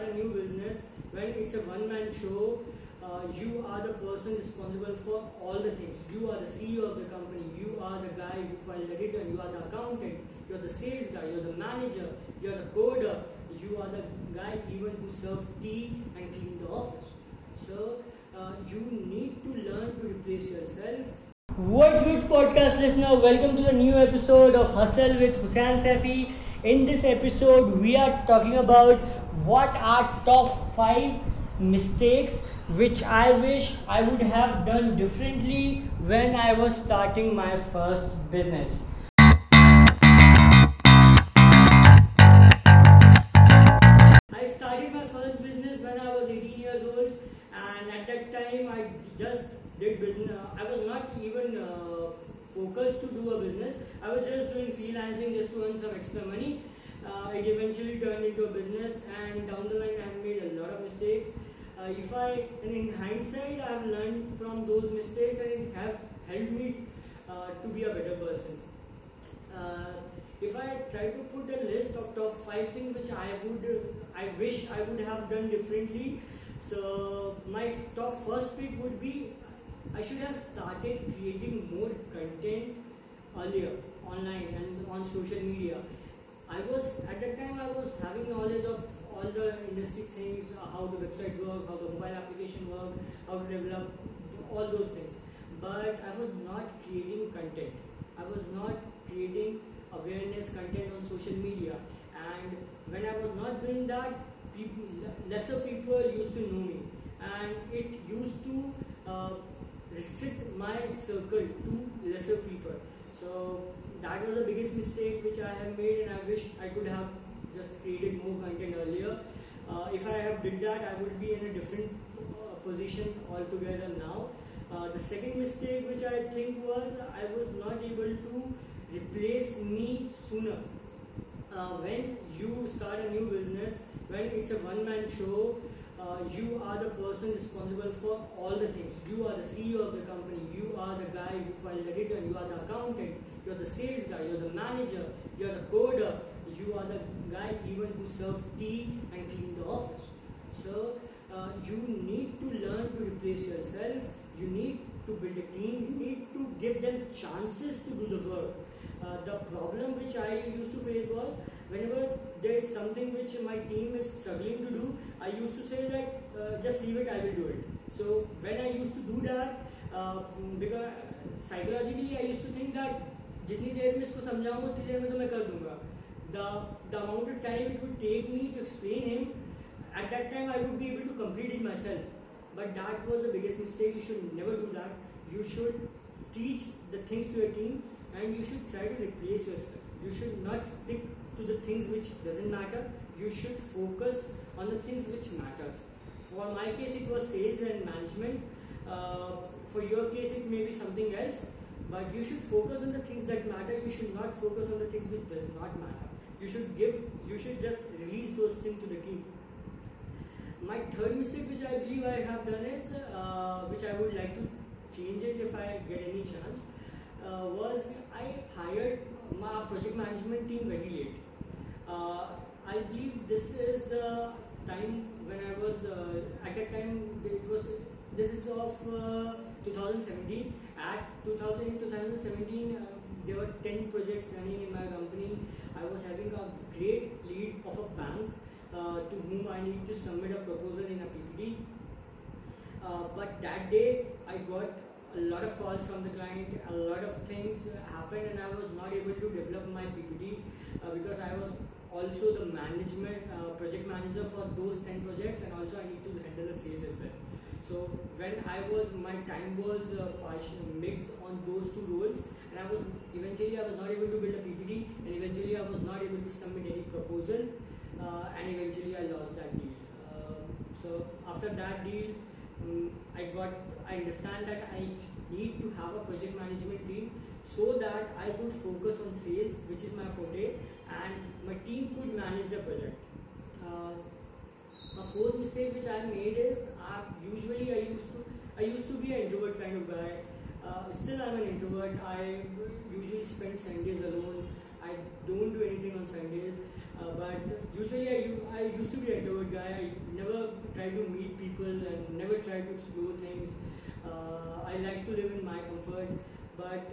start a new business, when it's a one-man show, uh, you are the person responsible for all the things. You are the CEO of the company. You are the guy who filed the return. You are the accountant. You are the sales guy. You are the manager. You are the coder. You are the guy even who serves tea and clean the office. So uh, you need to learn to replace yourself. What's good, podcast listener? Welcome to the new episode of Hustle with Husain Saify. In this episode, we are talking about what are top five mistakes which I wish I would have done differently when I was starting my first business. I started my first business when I was 18 years old, and at that time I just did business. I was not even uh, focused to do. I was just doing freelancing just to earn some extra money. Uh, it eventually turned into a business, and down the line I have made a lot of mistakes. Uh, if I, and in hindsight, I have learned from those mistakes, and it have helped me uh, to be a better person. Uh, if I try to put a list of top five things which I would, I wish I would have done differently. So my top first pick would be, I should have started creating more content earlier online and on social media. I was at that time I was having knowledge of all the industry things, uh, how the website works, how the mobile application works, how to develop all those things. But I was not creating content. I was not creating awareness content on social media. And when I was not doing that, people, lesser people used to know me, and it used to uh, restrict my circle to lesser people. So that was the biggest mistake which I have made, and I wish I could have just created more content earlier. Uh, if I have did that, I would be in a different uh, position altogether now. Uh, the second mistake which I think was I was not able to replace me sooner. Uh, when you start a new business, when it's a one-man show, uh, you are the person responsible for all the things. You are the CEO of the company. You are the guy who filed the return. You are the accountant. You are the sales guy. You are the manager. You are the coder. You are the guy even who serves tea and clean the office. So uh, you need to learn to replace yourself. You need to build a team. You need to give them chances to do the work. Uh, the problem which I used to face was whenever there is something which my team is struggling to do, I used to say that uh, just leave it, I will do it. So when I used to do that, uh, because psychologically I used to think that जितनी देर में इसको समझाऊंगा उतनी देर में तो मैं कर दूंगा the the amount of time it would take me to explain him at that time I would be able to complete it myself but that was the biggest mistake you should never do that you should teach the things to your team and you should try to replace yourself you should not stick to the things which doesn't matter you should focus on the things which matters. For my case it was sales and management. Uh, for your case it may be something else but you should focus on the things that matter. You should not focus on the things which does not matter. You should give you should just release those things to the team. My third mistake which i believe i have done is uh, which i would like to change it if i get any chance uh, was i hired my project management team very late uh, i believe this is the time when i was uh, at that time it was this is of uh, 2017 at 2000 2017 uh, there were 10 projects running in my company. I was having a great lead of a bank uh, to whom I need to submit a proposal in a PPT. Uh, but that day I got a lot of calls from the client, a lot of things happened, and I was not able to develop my PPT uh, because I was also the management uh, project manager for those 10 projects, and also I need to handle the sales as well. So when I was, my time was uh, mixed on those two roles, and I was eventually I was not able to build a PPT and eventually I was not able to submit any proposal uh, and eventually I lost that deal. Uh, so after that deal, um, I got I understand that I need to have a project management team so that I could focus on sales, which is my forte, and my team could manage the project. Uh, a fourth mistake which I made is I usually I used to I used to be an introvert kind of guy. Uh, still, I'm an introvert. I usually spend Sundays alone. I don't do anything on Sundays. Uh, but usually, I, I used to be an introvert guy. I try to meet people and never try to explore things. I like to live in my comfort, but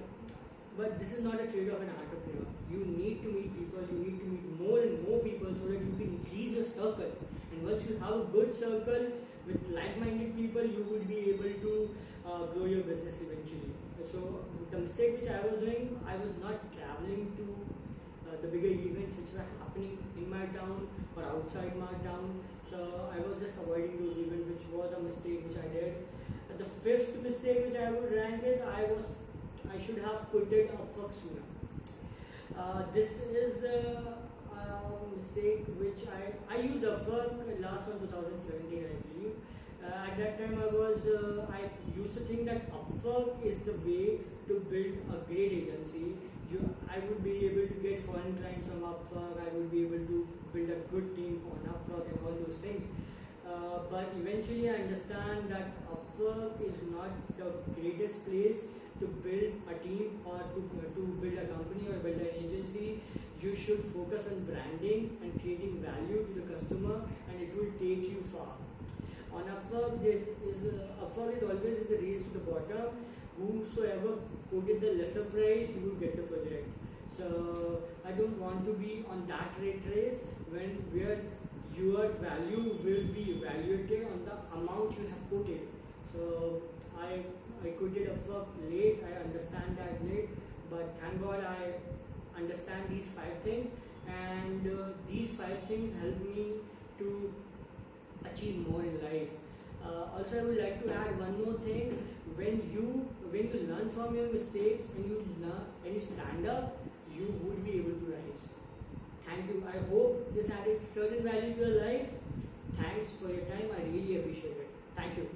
but this is not a trade of an entrepreneur. You need to meet people. You need to meet more and more people so that you can increase your circle. And once you have a good circle with like-minded people, you would be able to uh, grow your business eventually. So the mistake which I was doing, I was not traveling to uh, the bigger events which were happening in my town or outside my town. So I was just avoiding those events, which was a mistake which I did. Uh, the fifth mistake which I would rank is I was I should have put it Upwork sooner. Uh, this is a, a, mistake which I I used Upwork last one 2017 I believe. Uh, at that time I was uh, I used to think that Upwork is the way to build a great agency. You, I would be able to get foreign clients from Upwork. I would be able to build a good team on Upwork and all those things. Uh, but eventually I understand that Upwork is not the greatest place to build a team or to, to build a company or build an agency, you should focus on branding and creating value to the customer and it will take you far. On Upwork, this is uh, Upwork is always the race to the bottom. Whosoever quoted the lesser price, he would get the project. So I don't want to be on that rate race when where your value will be evaluated on the amount you have quoted. So I I quitted Upwork late. I understand that late, but thank God I understand these five things, and uh, these five things help me to achieve more in life. Uh, also, I would like to add one more thing. When you when you learn from your mistakes and you learn and you stand up, you would be able to rise. Thank you. I hope this added certain value to your life. Thanks for your time. I really appreciate it. Thank you.